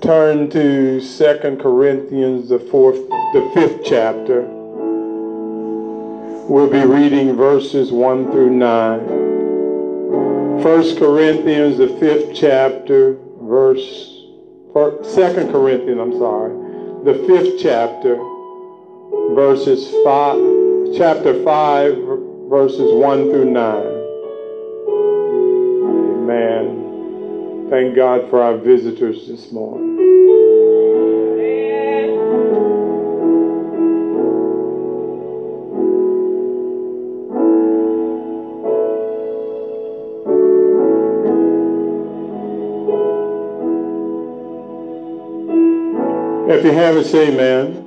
turn to Second Corinthians, the fourth, the fifth chapter. We'll be reading verses 1 through 9. First Corinthians, the fifth chapter, verse, Second Corinthians, I'm sorry, the fifth chapter, verses 5, chapter 5, verses 1 through 9. Amen. Thank God for our visitors this morning. If you have it, say amen.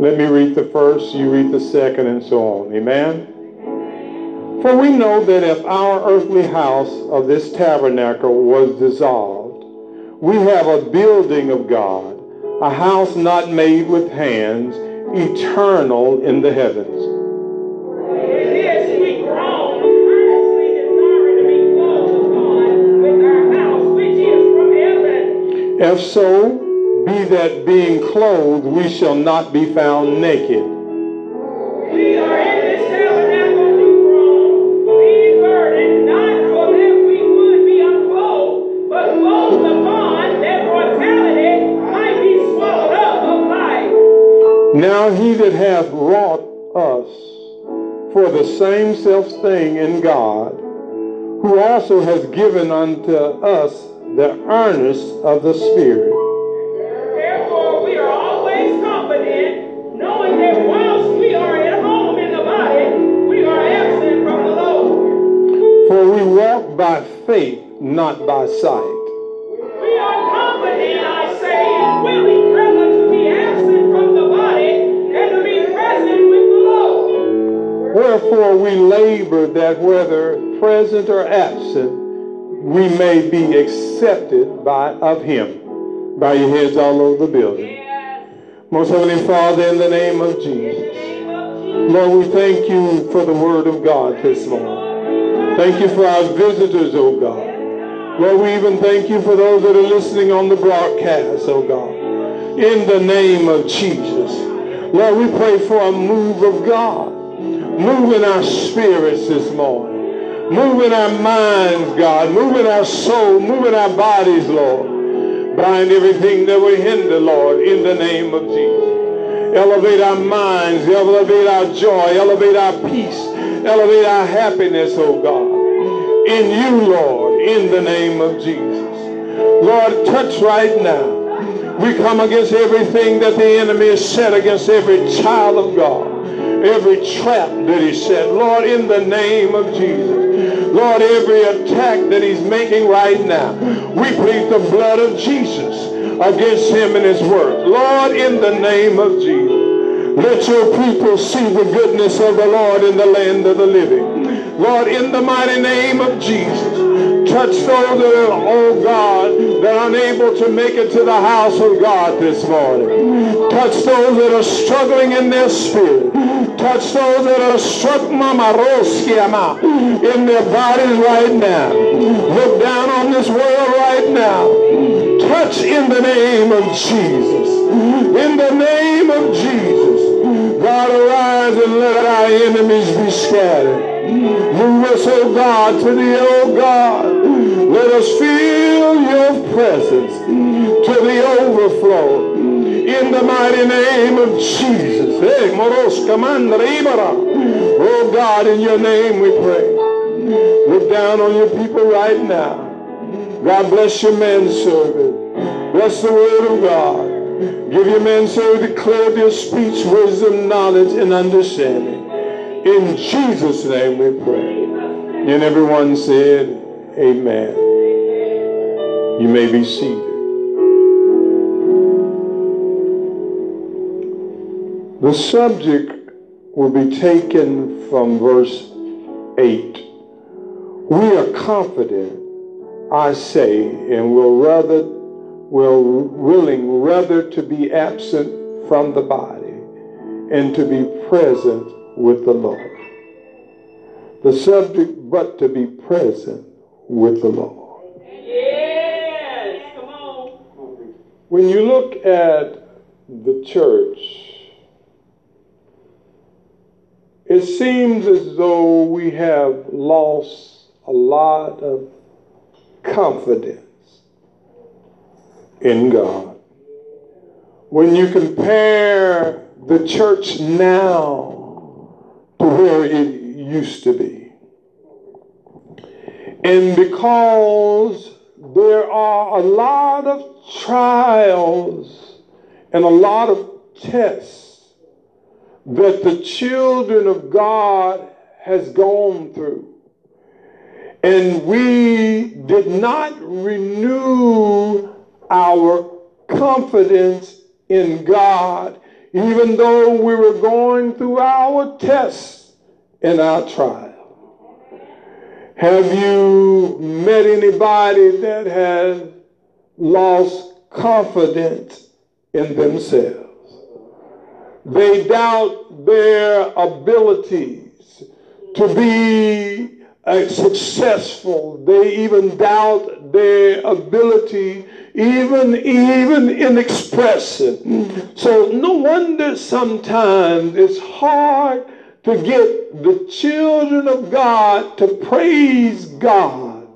Let me read the first, you read the second, and so on. Amen? For we know that if our earthly house of this tabernacle was dissolved, we have a building of God, a house not made with hands, eternal in the heavens. If so, be that being clothed, we shall not be found naked. Now he that hath wrought us for the same self thing in God, who also has given unto us the earnest of the Spirit. Therefore, we are always confident, knowing that whilst we are at home in the body, we are absent from the Lord. For we walk by faith, not by sight. Lord. Wherefore we labor that whether present or absent, we may be accepted by of him. By your heads all over the building. Yes. Most Heavenly Father, in the name of Jesus. name of Jesus. Lord, we thank you for the word of God this morning. Thank you for our visitors, oh God. Lord, we even thank you for those that are listening on the broadcast, oh God. In the name of Jesus. Lord, we pray for a move of God. Move in our spirits this morning. Move in our minds, God. Move in our soul. Move in our bodies, Lord. Bind everything that will hinder, Lord, in the name of Jesus. Elevate our minds, elevate our joy, elevate our peace, elevate our happiness, oh God. In you, Lord, in the name of Jesus. Lord, touch right now. We come against everything that the enemy has set against every child of God, every trap that he set. Lord, in the name of Jesus. Lord, every attack that he's making right now, we plead the blood of Jesus against him and his work. Lord, in the name of Jesus. Let your people see the goodness of the Lord in the land of the living. Lord, in the mighty name of Jesus. Touch those that are, oh God, that are unable to make it to the house of God this morning. Touch those that are struggling in their spirit. Touch those that are struck in their bodies right now. Look down on this world right now. Touch in the name of Jesus. In the name of Jesus. God arise and let our enemies be scattered. Us, oh God, to the, oh God. Let us feel your presence to the overflow. In the mighty name of Jesus. Hey, Moros Ibara. Oh God, in your name we pray. Look down on your people right now. God bless your manservant. Bless the word of God. Give your manservant clarity of speech, wisdom, knowledge, and understanding. In Jesus' name we pray. And everyone said, Amen. You may be seated. The subject will be taken from verse 8. We are confident, I say, and will rather will willing rather to be absent from the body and to be present with the Lord. The subject, but to be present with the Lord. Yes. come on. When you look at the church, it seems as though we have lost a lot of confidence in God. When you compare the church now to where it used to be. And because there are a lot of trials and a lot of tests that the children of God has gone through. And we did not renew our confidence in God, even though we were going through our tests and our trials. Have you met anybody that has lost confidence in themselves? They doubt their abilities to be uh, successful. They even doubt their ability even even in expressing. So no wonder sometimes it's hard to get the children of God to praise God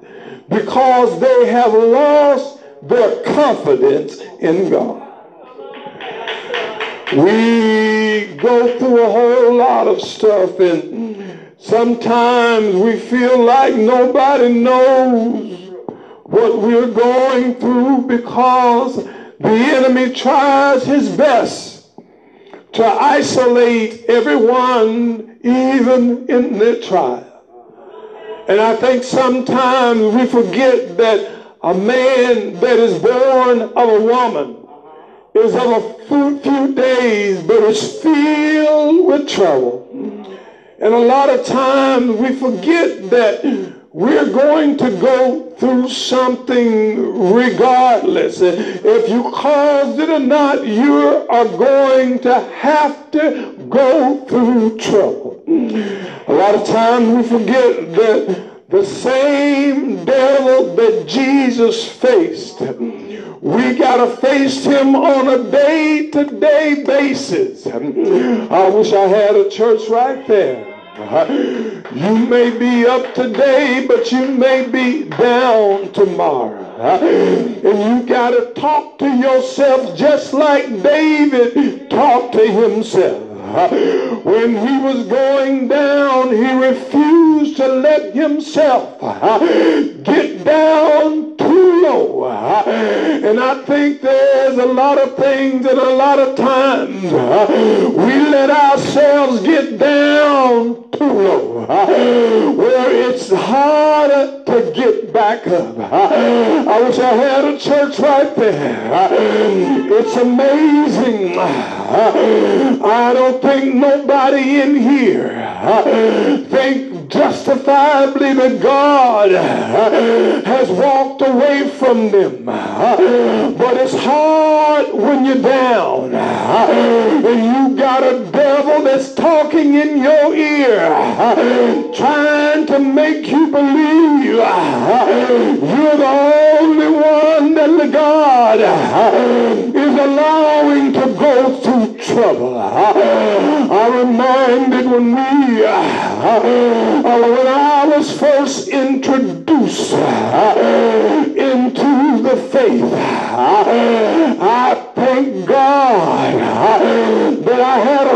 because they have lost their confidence in God. We go through a whole lot of stuff and sometimes we feel like nobody knows what we're going through because the enemy tries his best to isolate everyone even in their trial. And I think sometimes we forget that a man that is born of a woman is of a few, few days, but is filled with trouble. And a lot of times we forget that we're going to go through something regardless. If you caused it or not, you are going to have to go through trouble. A lot of times we forget that the same devil that Jesus faced, we got to face him on a day-to-day basis. I wish I had a church right there. You may be up today, but you may be down tomorrow. And you got to talk to yourself just like David talked to himself. When he was going down, he refused to let himself uh, get down too low. Uh, and I think there's a lot of things and a lot of times uh, we let ourselves get down too low where it's harder to get back up. I wish I had a church right there. It's amazing. I don't think nobody in here think justifiably that God has walked away from them. But it's hard when you're down and you got a devil that's talking in your ear trying to make you believe you're the only one that the God is allowing to go through trouble. I reminded when we, when I was first introduced into the faith, I thank God that I had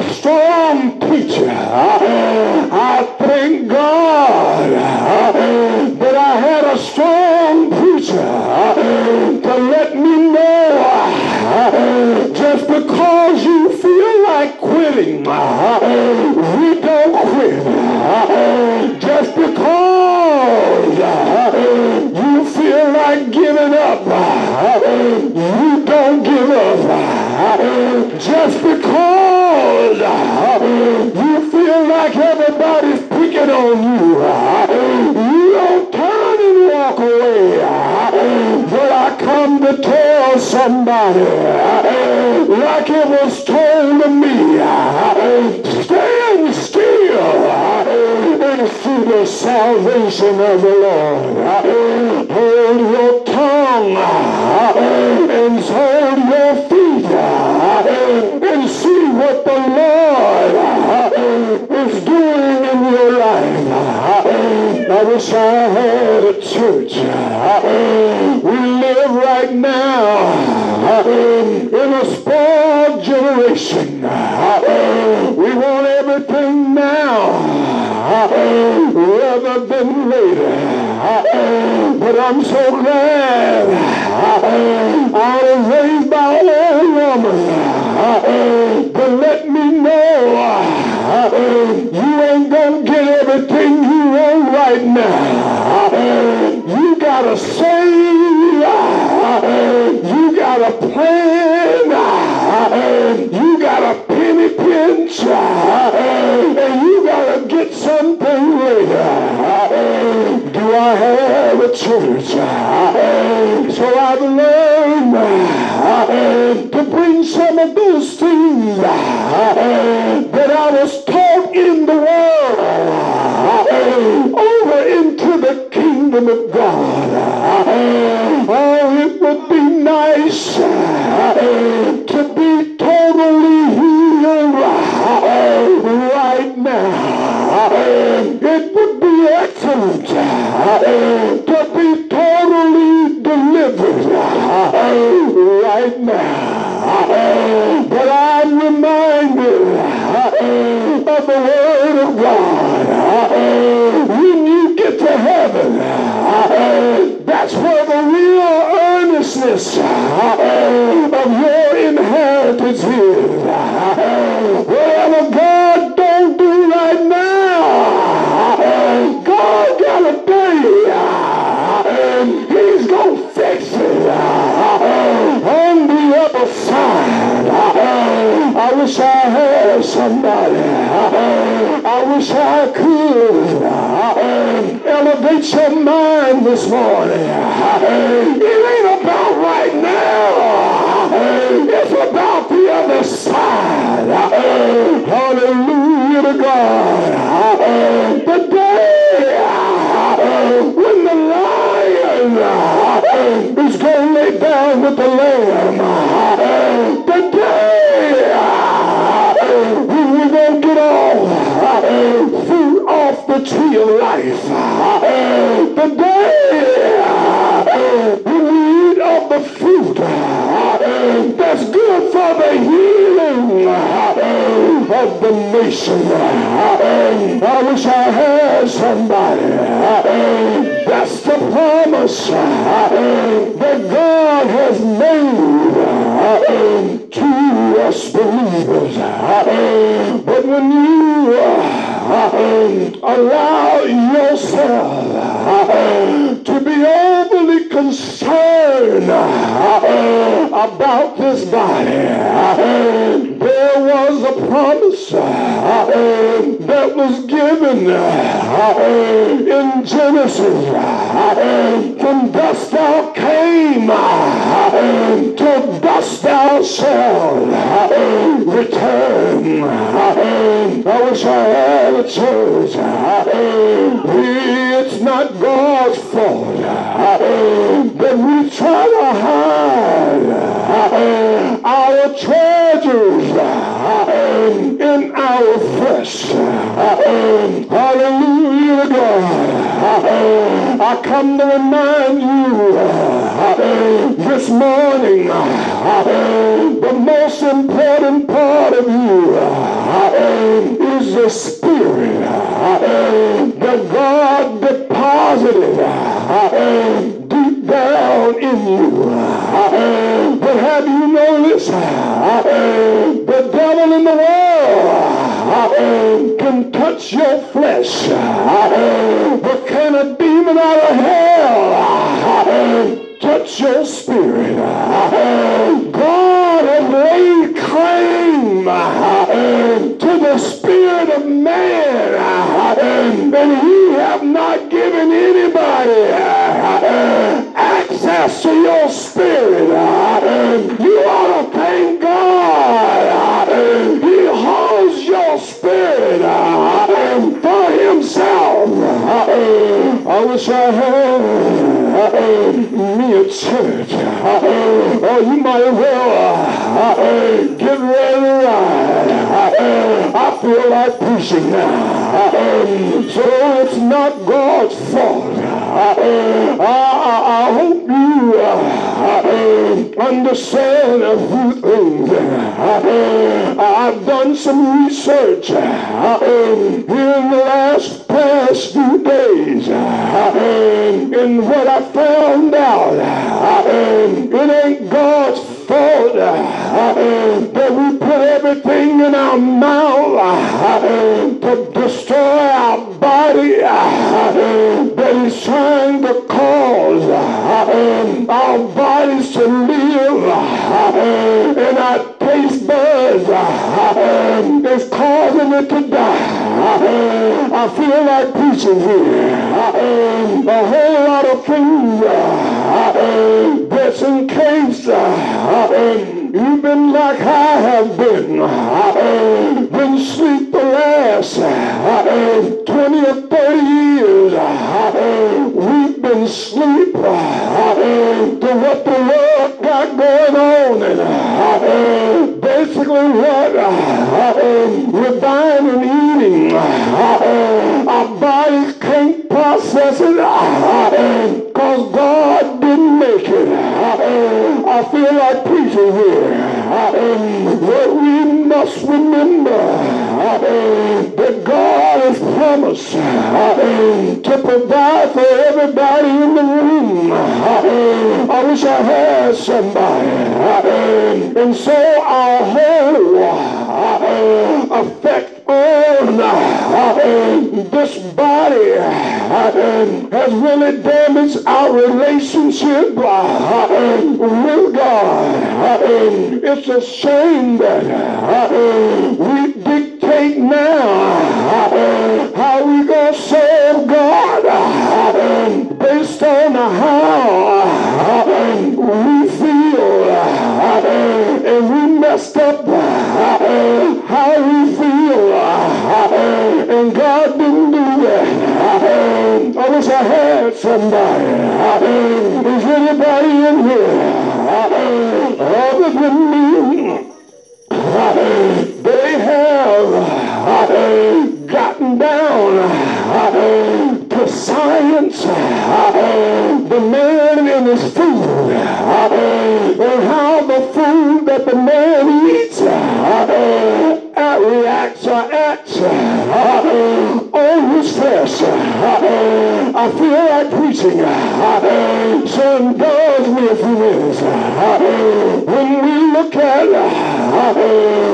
salvation of the Lord. Hold your tongue and hold your feet and see what the Lord is doing in your life. I wish I had a But church? So I've learned uh, uh, to bring some of those for the healing of the nation. I wish I had somebody. That's the promise that God has made to us believers. But when you allow yourself overly concerned uh, about this body, there was a promise uh, that was given uh, in Genesis. From dust thou came, to dust thou shalt return. I wish I had a church. It's not God's fault that we try to hide our treasures in our flesh. Hallelujah God. I come to remind you this morning the most important part of you is the spirit that God deposited down in you. But have you noticed the devil in the world can touch your flesh, but can a demon out of hell touch your spirit? God has laid claim to the spirit of man, and he have not given anybody uh, access to your spirit. Uh, you ought to thank God. Uh, he holds your spirit for himself. I wish I had me a church. Or you might as well uh, get ready to ride. I feel like preaching now. So it's not God's fault. I, I, hope you uh, understand a few things. I've done some research in the last past few days. And what I found out, it ain't God's fault that we put everything in our mouth to destroy our body. That is trying to cause our bodies to live. And our taste buds is causing it to die. I feel like preaching here. A whole lot of things uh, that's in case uh, you've been like I have been. Uh, been sleep the last 20 or 30 years. We've been sleep to what the world got going on. And basically what we're buying and eating. Our bodies can't process it because God didn't make it. I feel like preaching here. But we must remember has promised to provide for everybody in the room. I wish I had somebody. And so our whole effect on this body has really damaged our relationship with God. It's a shame that we dictate now how we gonna serve God based on how we feel and we messed up how we feel and God didn't do that. I wish I had somebody. Is anybody in here other than me? Have gotten down? To science, the man in his food, and how the food that the man eats uh, reacts or acts on his flesh. I feel like preaching, so indulge me a few minutes. When we look at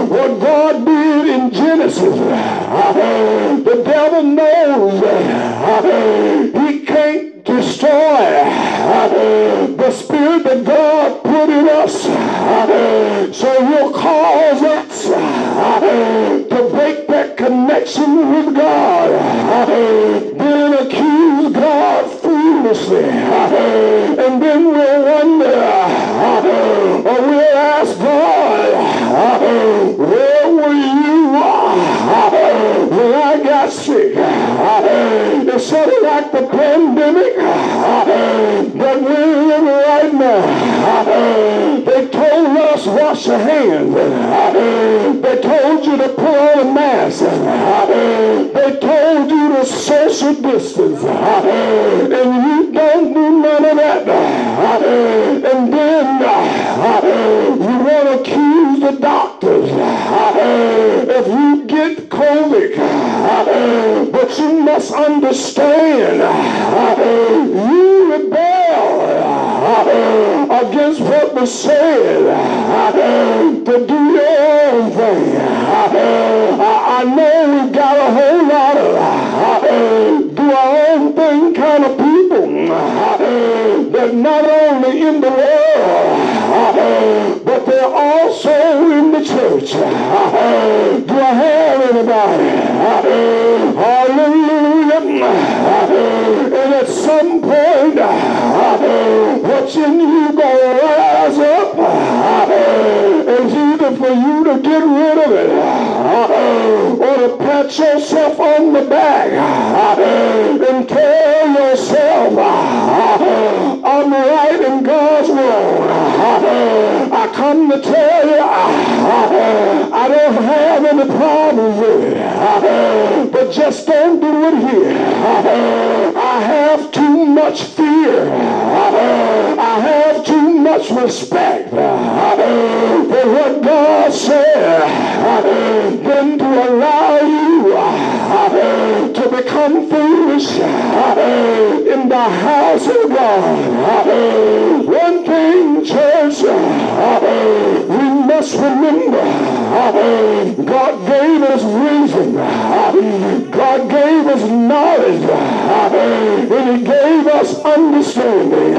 what God did in Genesis, the devil knows that he can't destroy the spirit that God put in us. Connection with God. Then accuse God foolishly. And then we'll wonder, or we'll ask God, where were you when I got sick? It's sort of like the pandemic that we're in right now. They told us wash your hands. To tell you, I don't have any problem with it. But just don't do it here. I have too much fear. I have too much respect for what God said than to allow you to become foolish uh, in the house of God. One thing, church, uh, we must remember uh, God gave us reason. God gave us knowledge. And he gave us understanding.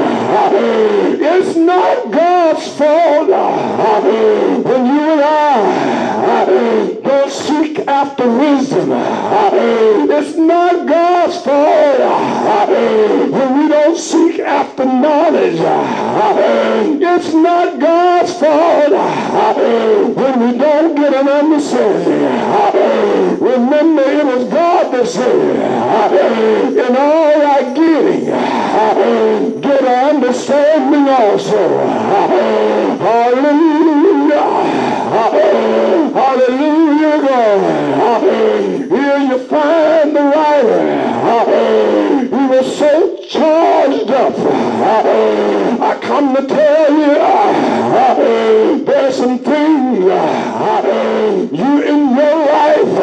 It's not God's fault when you and I don't seek after wisdom. It's not God's fault when we don't seek after knowledge. It's not God's fault when we don't get an understanding. Remember, it was God that said, in all thy getting, get an understanding also. Hallelujah. Hallelujah, God. Here you find the writer. He was so charged up. I come to tell you, there's some things you in your life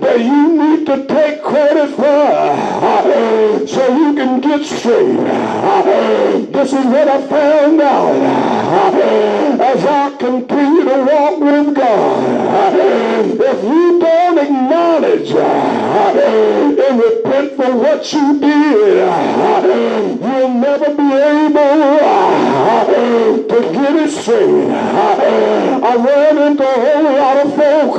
that you need to take credit for so you can get straight. This is what I found out as I continue to walk with God. If you don't acknowledge and repent for what you did, you'll never be able to get it straight. I ran into a whole lot of folk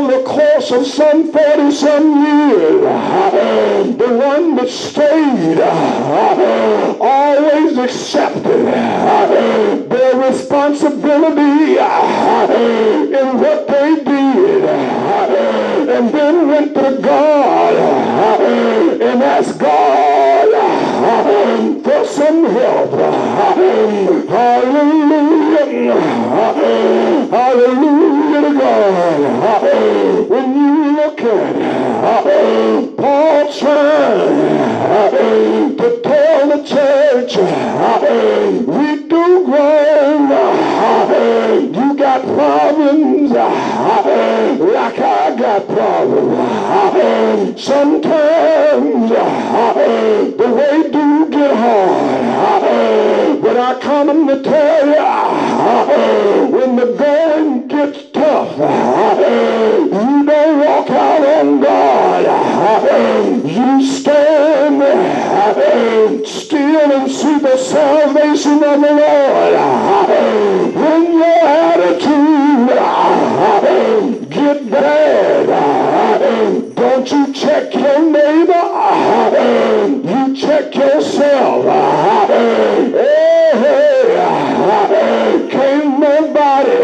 on the course of some 40 some years. The one that stayed always accepted their responsibility in what they did and then went to God and asked God for some help. Hallelujah. Hallelujah When you look at Paul trying to tell the church, we do groan. You got problems like I got problems. Uh, uh, sometimes the way do get hard. But I come to tell you, when the going gets tough, you don't You stand still and see the salvation of the Lord. When your attitude get bad, don't you check your neighbor, you check yourself. Hey, can't nobody,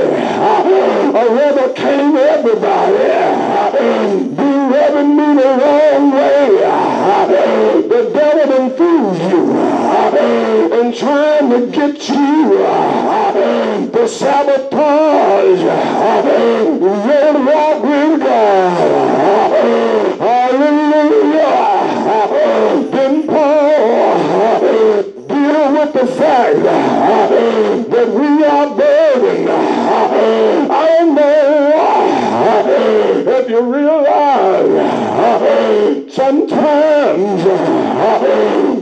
or rather can't everybody, be rubbing me the wrong way. The devil fooled you and trying to get you to sabotage your walk with God. Hallelujah. Then Paul deal with the fact that we are if you realize sometimes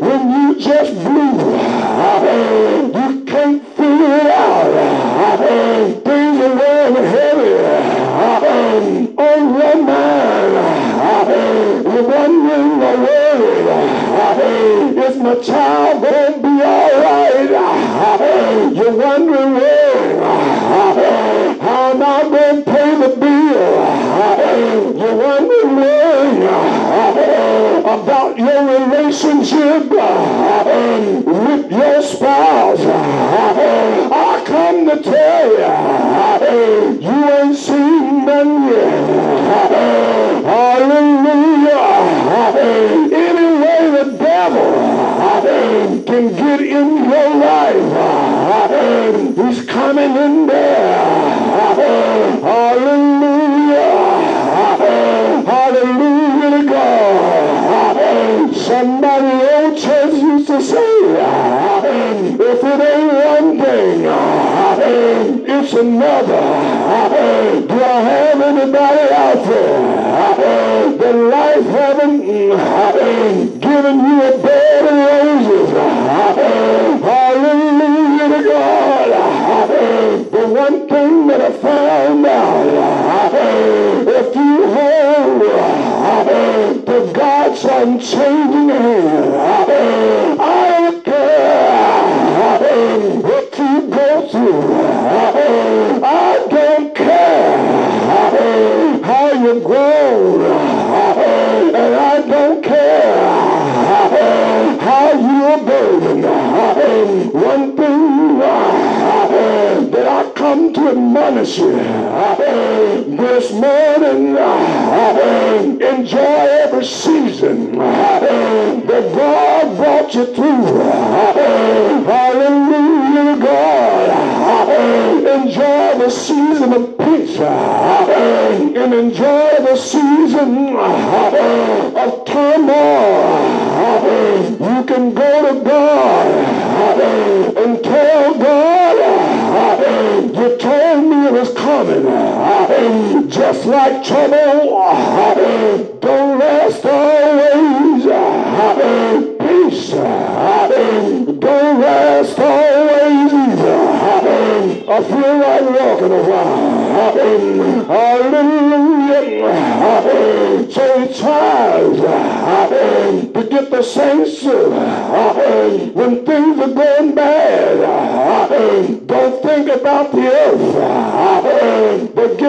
when you just blue, you can't figure it out. Things are weighing heavy on your mind. You're wondering or worried, is my child going to be all right? You're wondering, well, about your relationship uh, with your spouse. Uh, I come to tell you, uh, you ain't seen none yet. Hallelujah. The devil can get in your life. He's coming in there. mother. Do I have anybody out there that life haven't given you a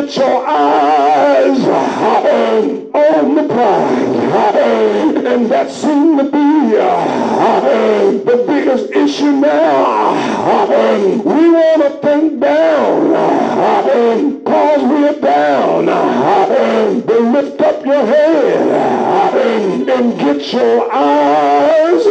Set your eyes. On the prize. And that seemed to be the biggest issue now. We want to think down. Cause we are down. But lift up your head. And get your eyes.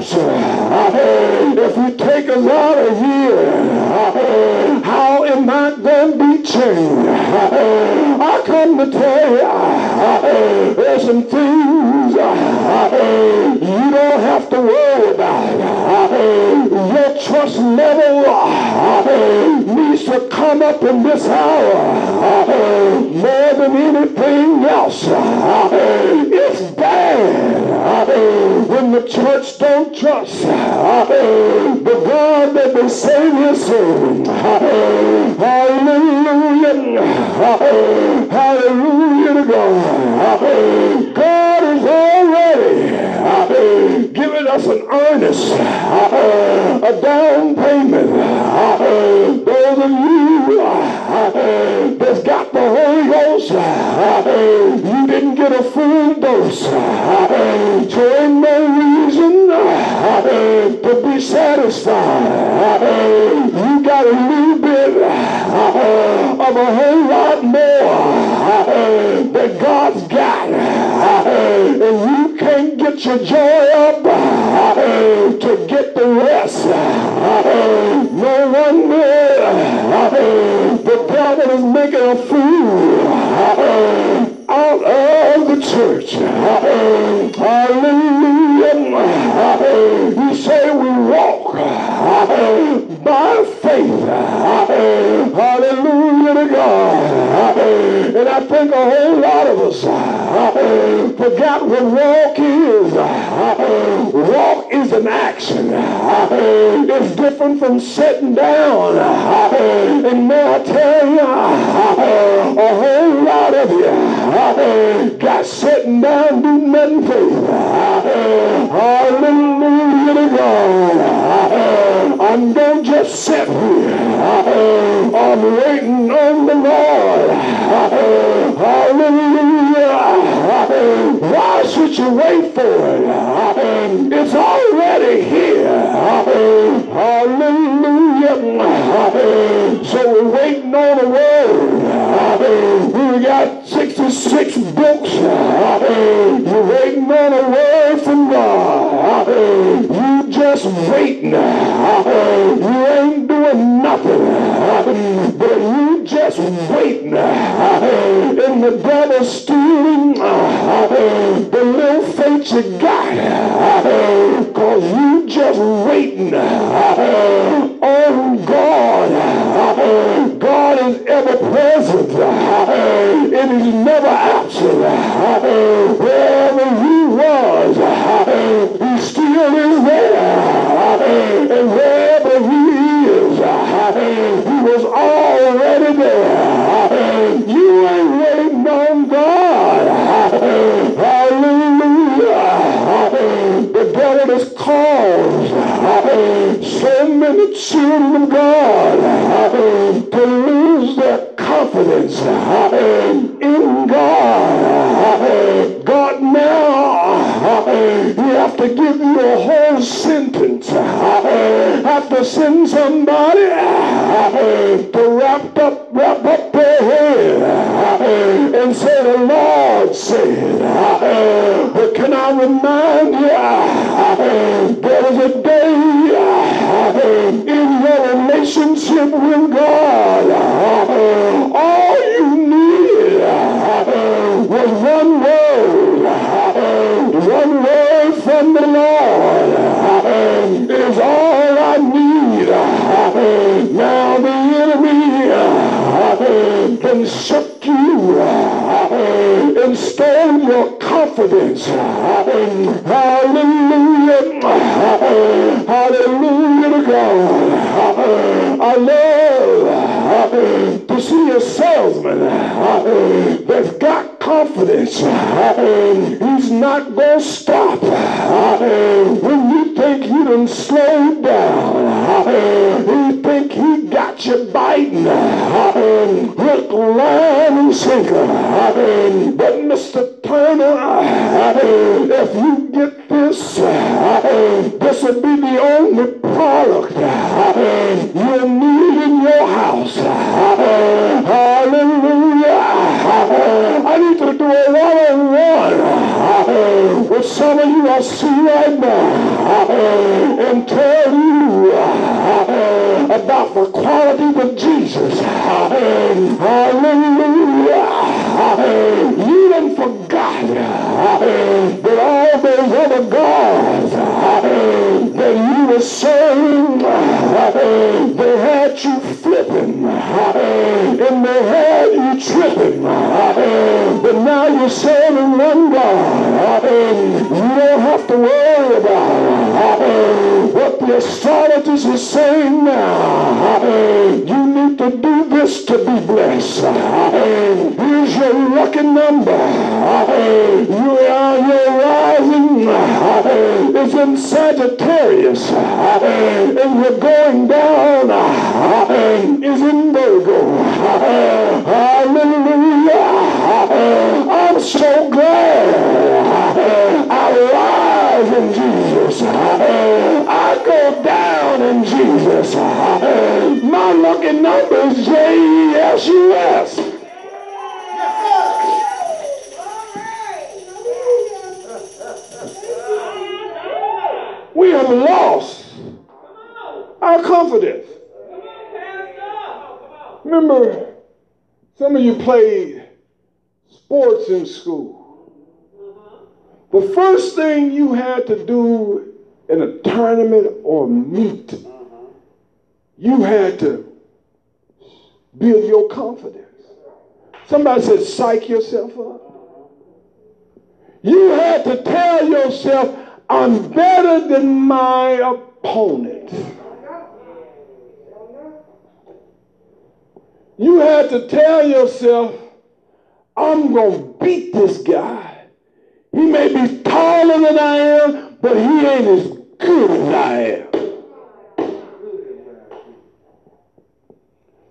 if you take a lot of years, how am I going to be changed? I come to tell you, there's some things you don't have to worry about. Your trust level needs to come up in this hour more than anything else. It's bad when the church don't trust the God that they say is. Hallelujah. Hallelujah to God. God is already giving us an earnest, a down payment than you that's got the Holy Ghost, you didn't get a full dose. So ain't no reason to be satisfied. You got a little bit of a whole lot more that God's got. And you can't get your joy up to get the rest. No wonder the devil is making a fool out of the church. Hallelujah. You say we walk by faith. Hallelujah to God. And I think a whole lot of us forgot what walk is. Walk is an action. It's different from sitting down. And may I tell you, a whole lot of you got sitting down do nothing. Hallelujah to God. I'm sit here. I'm waiting on the Lord. Hallelujah. Why should you wait for it? It's already here. Hallelujah. So we're waiting on the word. Got 66 books. You ain't waiting on a word from God. You just waiting. You ain't doing nothing. But you just waiting. And the devil's stealing the little faith you got. Cause you just waiting on oh, God. Is present. It is never absent. Wherever he was, he still is there. And wherever he is, he was already there. You ain't waiting on God. Hallelujah. The devil is caused so many children of God to lose their confidence in God. God now, He have to give you a whole sentence. Have to send somebody to wrap up, wrap those other gods that you were serving, they had you flipping and they had you tripping. But now you're serving one God. You don't have to worry about what the astrologers are saying now. You need to do this to be blessed. Your lucky number. You are your rising is in Sagittarius. And you're going down is in Virgo. Hallelujah. I'm so glad I rise in Jesus. I go down in Jesus. My lucky number is J-E-S-U-S. Have lost our confidence. Remember, some of you played sports in school. The first thing you had to do in a tournament or meet, you had to build your confidence. Somebody said, psych yourself up. You had to tell yourself, I'm better than my opponent. You had to tell yourself, I'm going to beat this guy. He may be taller than I am, but he ain't as good as I am.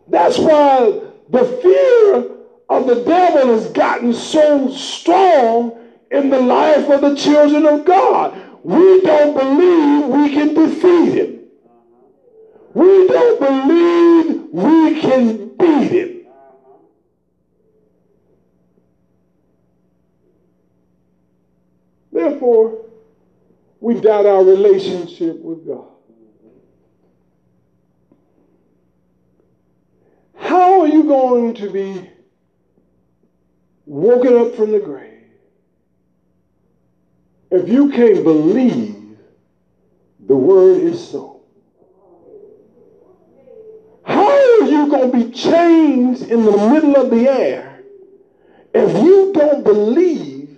That's why the fear of the devil has gotten so strong in the life of the children of God. We don't believe we can defeat him. We don't believe we can beat him. Therefore, we doubt our relationship with God. How are you going to be woken up from the grave if you can't believe the word is so? How are you going to be changed in the middle of the air if you don't believe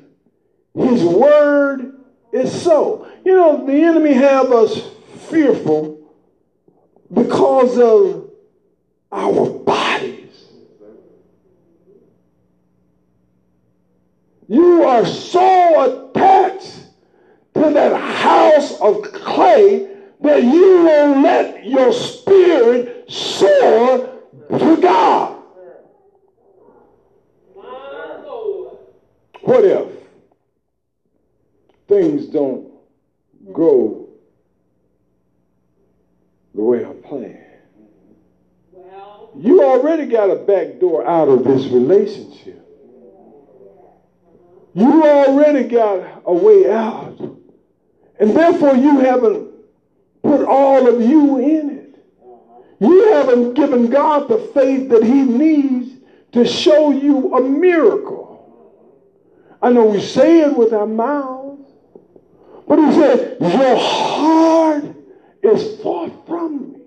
his word is so? You know, the enemy have us fearful because of our bodies. You are so attached to that house of clay that you will let your spirit soar to God. What if things don't go the way I planned? You already got a back door out of this relationship. You already got a way out. And therefore, you haven't put all of you in it. You haven't given God the faith that He needs to show you a miracle. I know we say it with our mouths, but He said, Your heart is far from me.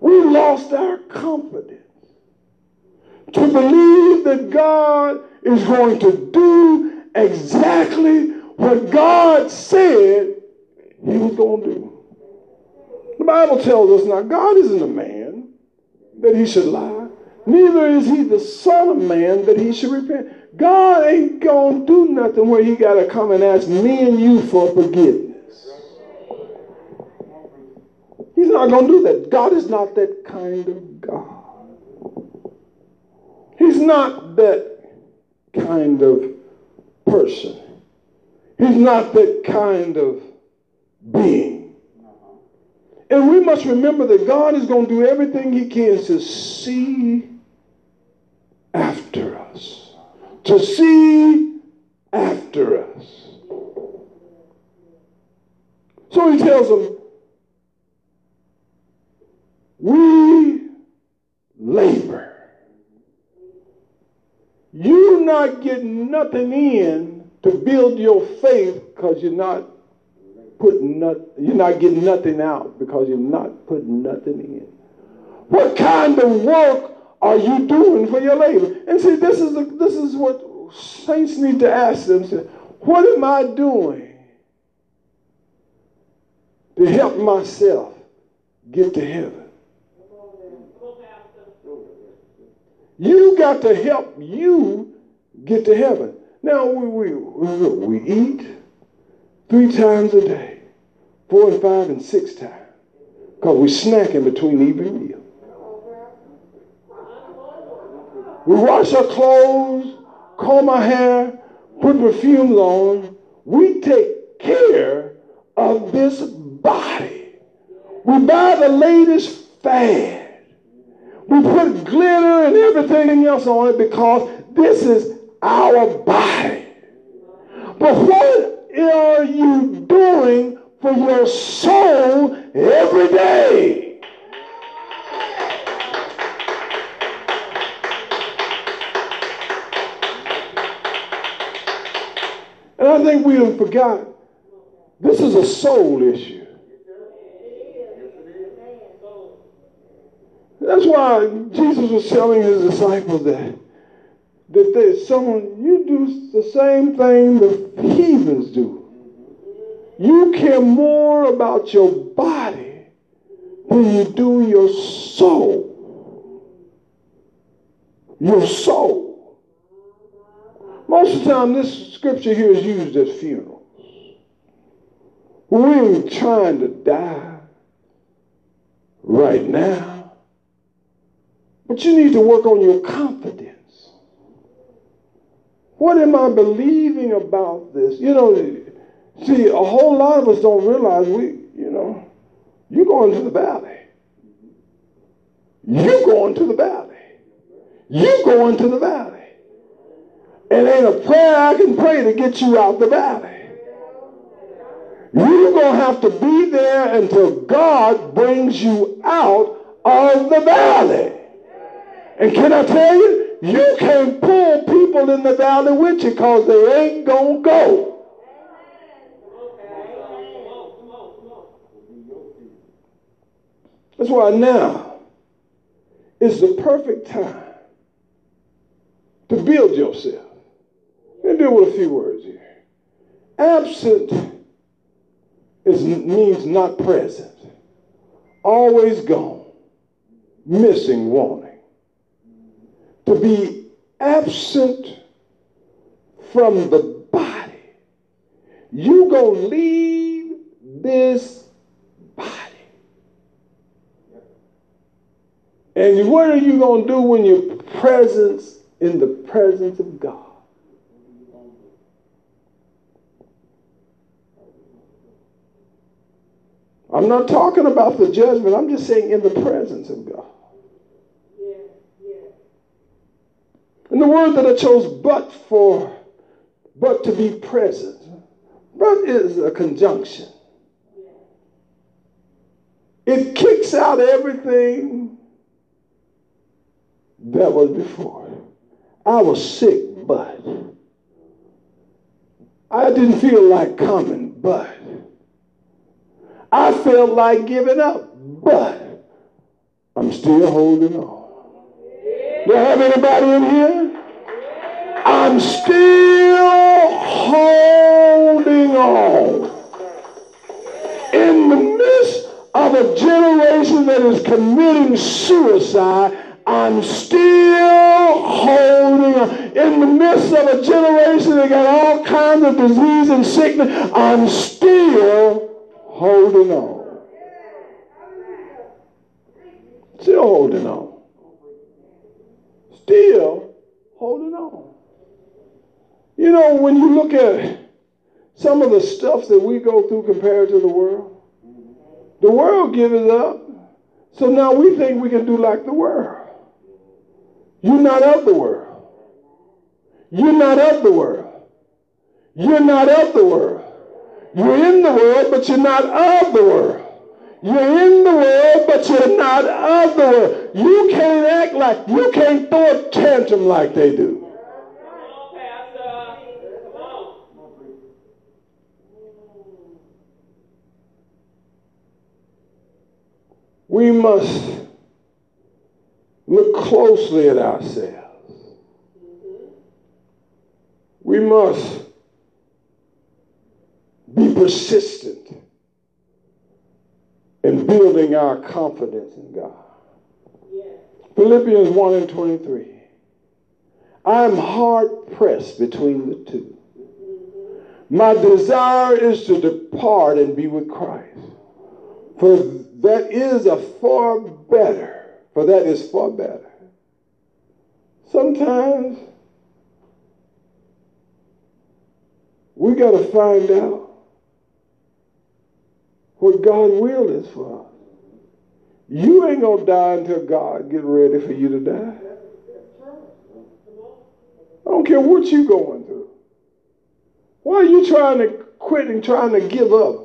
We lost our confidence to believe that God is going to do exactly what God said he was going to do. The Bible tells us now God isn't a man that he should lie, neither is he the son of man that he should repent. God ain't going to do nothing where he got to come and ask me and you for forgiveness. He's not going to do that. God is not that kind of God. He's not that kind of person. He's not that kind of being. And we must remember that God is going to do everything He can to see after us. To see after us. So He tells them, we labor. You not getting nothing in to build your faith because you're not putting not, you're not getting nothing out because you're not putting nothing in. What kind of work are you doing for your labor? And see, this is the, this is what saints need to ask themselves. What am I doing to help myself get to heaven? You got to help you get to heaven. Now, we, we, we eat three times a day, four and five and six times. Because we snacking between every meal. We wash our clothes, comb our hair, put perfume on. We take care of this body. We buy the latest fad. We put glitter and everything else on it because this is our body. But what are you doing for your soul every day? And I think we have forgotten this is a soul issue. That's why Jesus was telling his disciples that that there's someone you do the same thing the heathens do. You care more about your body than you do your soul. Your soul. Most of the time, this scripture here is used at funerals. We ain't trying to die right now. But you need to work on your confidence. What am I believing about this? You know, see, a whole lot of us don't realize we, you know, you're going to the valley. You're going to the valley. You're going to the valley. And ain't a prayer I can pray to get you out the valley. You're going to have to be there until God brings you out of the valley. And can I tell you, you can't pull people in the valley with you because they ain't going to go. That's why now is the perfect time to build yourself. Let me deal with a few words here. Absent is, means not present, always gone, missing, wanting. To be absent from the body, you gonna leave this body. And what are you gonna do when you're presence in the presence of God? I'm not talking about the judgment. I'm just saying in the presence of God. And the word that I chose, but for, but to be present. But is a conjunction. It kicks out everything that was before. I was sick, but I didn't feel like coming, but I felt like giving up, but I'm still holding on. Do I have anybody in here? I'm still holding on. In the midst of a generation that is committing suicide, I'm still holding on. In the midst of a generation that got all kinds of disease and sickness, I'm still holding on. Still holding on. Still holding on. You know, when you look at some of the stuff that we go through compared to the world, the world gives it up. So now we think we can do like the world. You're not of the world. You're not of the world. You're not of the world. You're in the world, but you're not of the world. You're in the world, but you're not of the world. You can't act like, you can't throw a tantrum like they do. We must look closely at ourselves. We must be persistent in building our confidence in God. Philippians 1 and 23. I'm hard pressed between the two. My desire is to depart and be with Christ. For that is a far better, for that is far better. Sometimes we got to find out what God will is for us. You ain't going to die until God get ready for you to die. I don't care what you're going through. Why are you trying to quit and trying to give up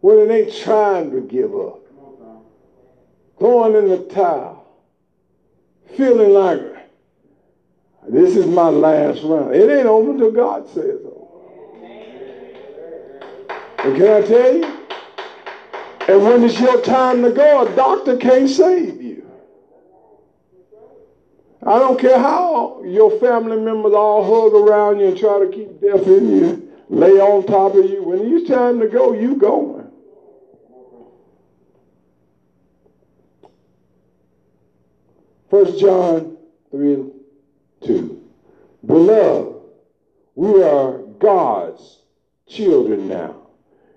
when it ain't trying to give up? Throwing in the towel, feeling like this is my last round. It ain't over till God says so. Can I tell you? And when it's your time to go, a doctor can't save you. I don't care how your family members all hug around you and try to keep death in you, lay on top of you. When it's time to go, you going. First John 3 and 2. Beloved, we are God's children now.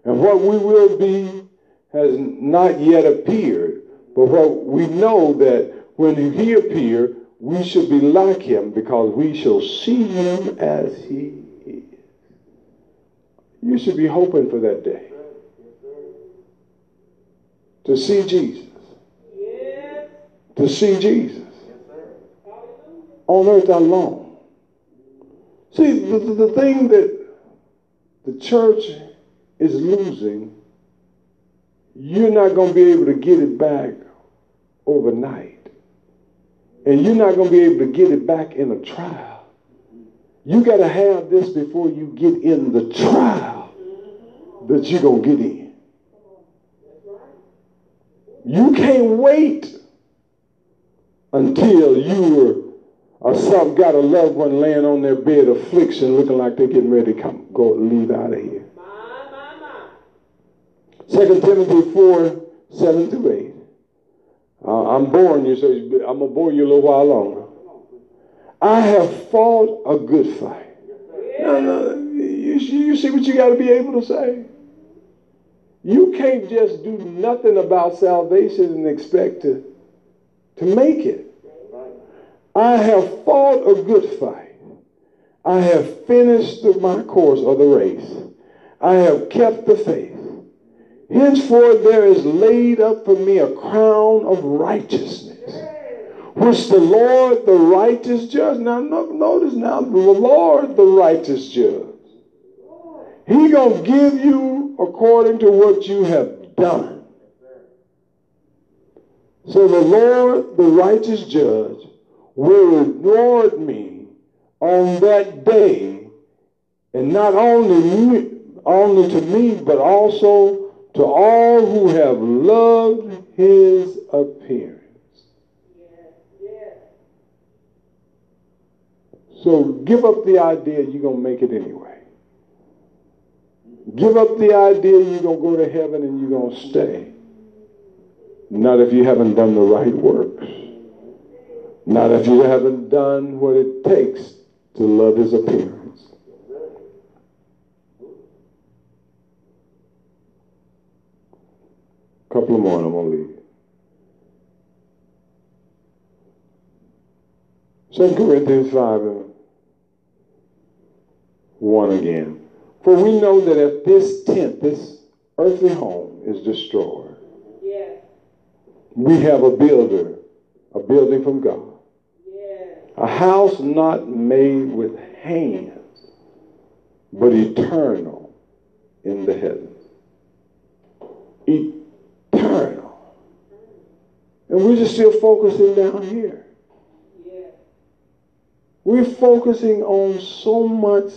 And what we will be has not yet appeared. But what we know that when he appear, we shall be like him because we shall see him as he is. You should be hoping for that day. To see Jesus. To see Jesus. On earth alone. See, the, the, thing that the church is losing, you're not going to be able to get it back overnight. And you're not going to be able to get it back in a trial. You got to have this before you get in the trial that you're going to get in. You can't wait until you were or some got a loved one laying on their bed affliction looking like they're getting ready to come go leave out of here. 2 Timothy 4, 7 through 8. Uh, I'm boring you, so I'm going to bore you a little while longer. I have fought a good fight. You, you see what you got to be able to say? You can't just do nothing about salvation and expect to, to make it. I have fought a good fight. I have finished my course of the race. I have kept the faith. Henceforth there is laid up for me a crown of righteousness, which the Lord, the righteous judge. Now notice now, the Lord, the righteous judge. He gonna give you according to what you have done. So the Lord, the righteous judge, will reward me on that day, and not only only to me, but also to all who have loved his appearance. So give up the idea you're going to make it anyway. Give up the idea you're going to go to heaven and you're going to stay. Not if you haven't done the right works. Not if you haven't done what it takes to love his appearance. A couple more and I'm going to leave. Second Corinthians 5 and 1 again. For we know that if this tent, this earthly home, is destroyed, yes. we have a builder, a building from God. A house not made with hands, but eternal in the heavens. Eternal. And we're just still focusing down here. We're focusing on so much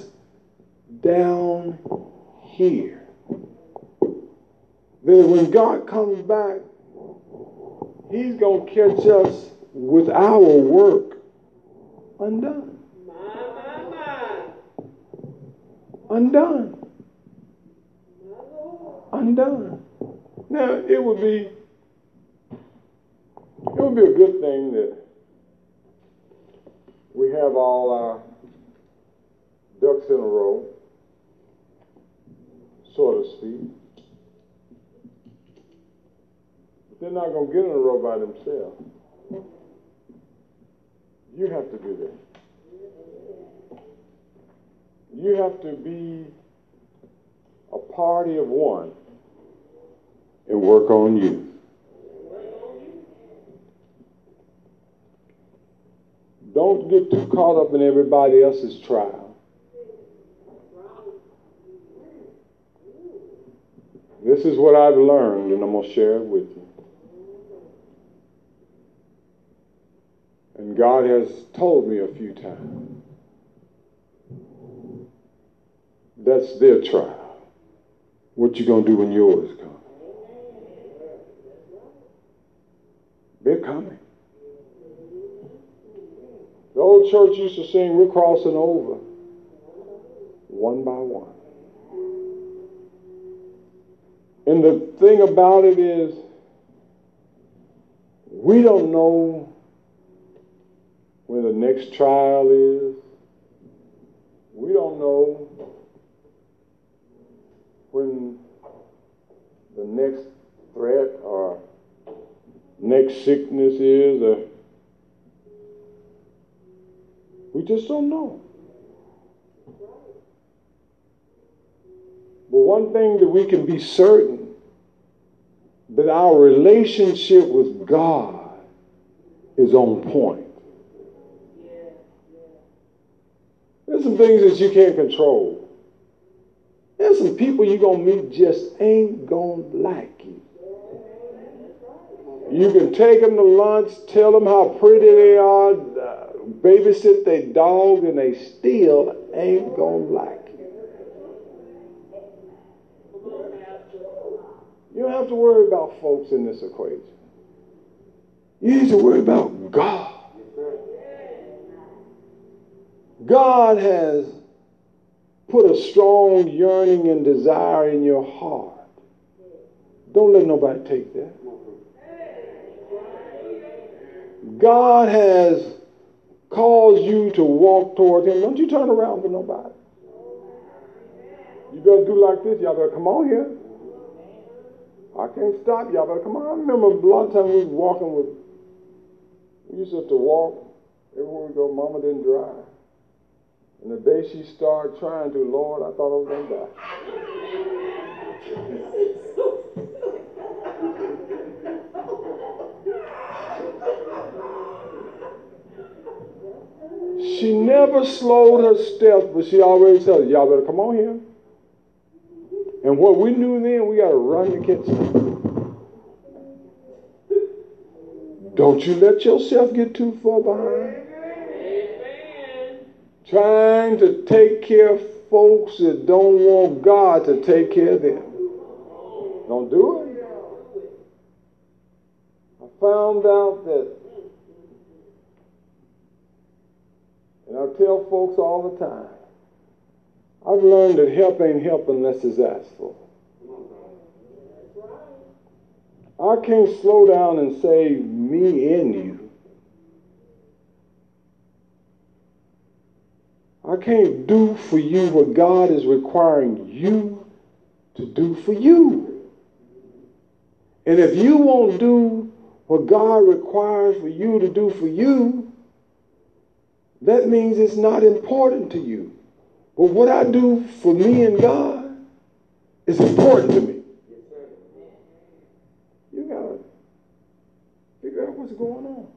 down here that when God comes back, He's going to catch us with our work undone. Undone. Undone. Now, it would be it would be a good thing that we have all our ducks in a row, so to speak. But They're not going to get in a row by themselves. You have to do that. You have to be a party of one and work on you. Don't get too caught up in everybody else's trial. This is what I've learned, and I'm going to share it with you. And God has told me a few times that's their trial. What you to do when yours comes? They're coming. The old church used to sing, We're crossing over one by one. And the thing about it is, we don't know when the next trial is. We don't know when the next threat or next sickness is or we just don't know. But one thing that we can be certain that our relationship with God is on point. There's some things that you can't control. There's some people you're going to meet just ain't going to like you. You can take them to lunch, tell them how pretty they are, uh, babysit their dog, and they still ain't going to like you. You don't have to worry about folks in this equation. You need to worry about God. God has put a strong yearning and desire in your heart. Don't let nobody take that. God has caused you to walk toward Him. Don't you turn around for nobody. You better do like this. Y'all better come on here. I can't stop y'all, better come on. I remember a lot of times we was walking with, we used to have to walk everywhere we go. Mama didn't drive. And the day she started trying to, Lord, I thought I was going to die. She never slowed her steps, but she always said, Y'all better come on here. And what we knew then, we got to run to catch. Don't you let yourself get too far behind trying to take care of folks that don't want God to take care of them. Don't do it. I found out that, and I tell folks all the time, I've learned that help ain't help unless it's asked for. I can't slow down and say me and you. I can't do for you what God is requiring you to do for you. And if you won't do what God requires for you to do for you, that means it's not important to you. But what I do for me and God is important to me. You got to figure out what's going on.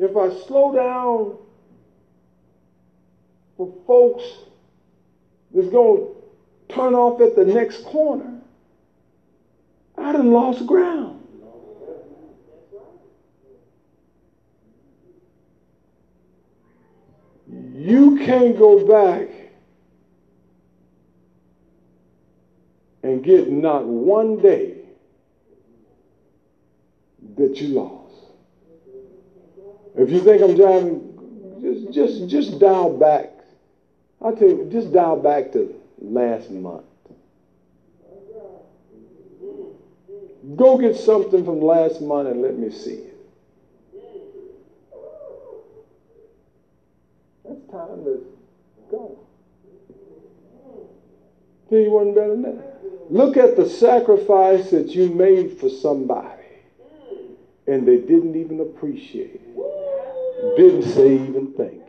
If I slow down for folks that's going to turn off at the next corner, I done lost ground. You can't go back and get not one day that you lost. If you think I'm driving, just just just dial back I'll tell you, just dial back to last month. Go get something from last month and let me see it. That's time to go. Tell you wasn't better than that. Look at the sacrifice that you made for somebody and they didn't even appreciate it. Didn't say even thank you.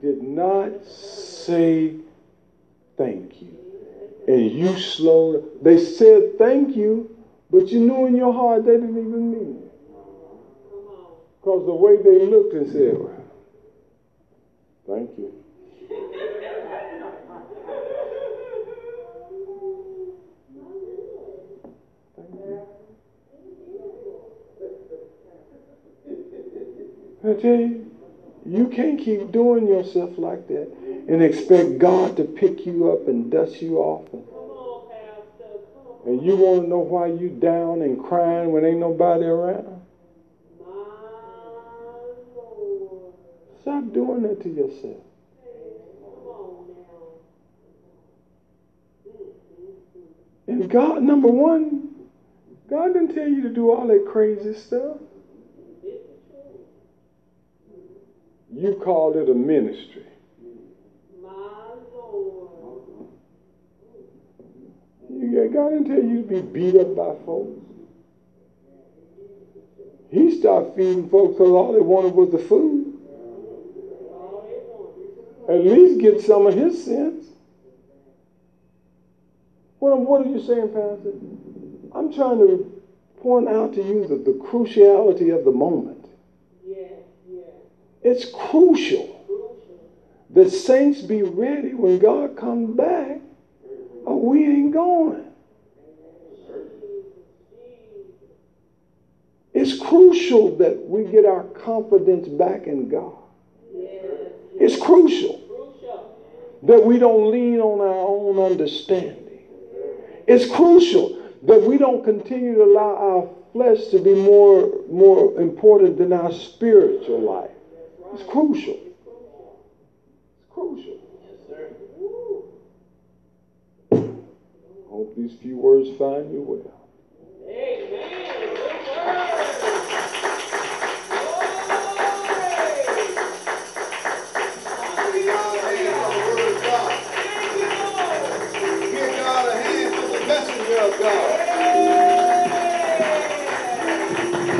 Did not say thank you. And you slowed. They said thank you, but you knew in your heart they didn't even mean it. Because the way they looked and said, thank you. Tell you, you can't keep doing yourself like that and expect God to pick you up and dust you off. And, and you want to know why you down and crying when ain't nobody around? Stop doing that to yourself. And God, number one, God didn't tell you to do all that crazy stuff. You called it a ministry. my You, God didn't tell you to be beat up by folks. He stopped feeding folks because all they wanted was the food. At least get some of his sense. What, what are you saying, Pastor? I'm trying to point out to you the, the cruciality of the moment. It's crucial that saints be ready when God comes back, or we ain't going. It's crucial that we get our confidence back in God. It's crucial that we don't lean on our own understanding. It's crucial that we don't continue to allow our flesh to be more, more important than our spiritual life. It's crucial. It's crucial. Yes, sir. I hope these few words find you well.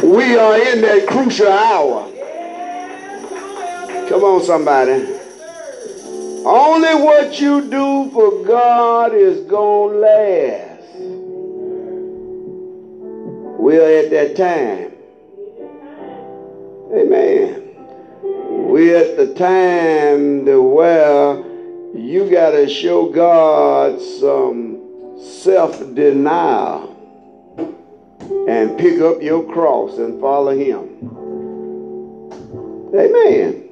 We are in that crucial hour. Come on, somebody. Only what you do for God is going to last. We're at that time. Amen. We're at the time to where you got to show God some self denial and pick up your cross and follow Him. Amen.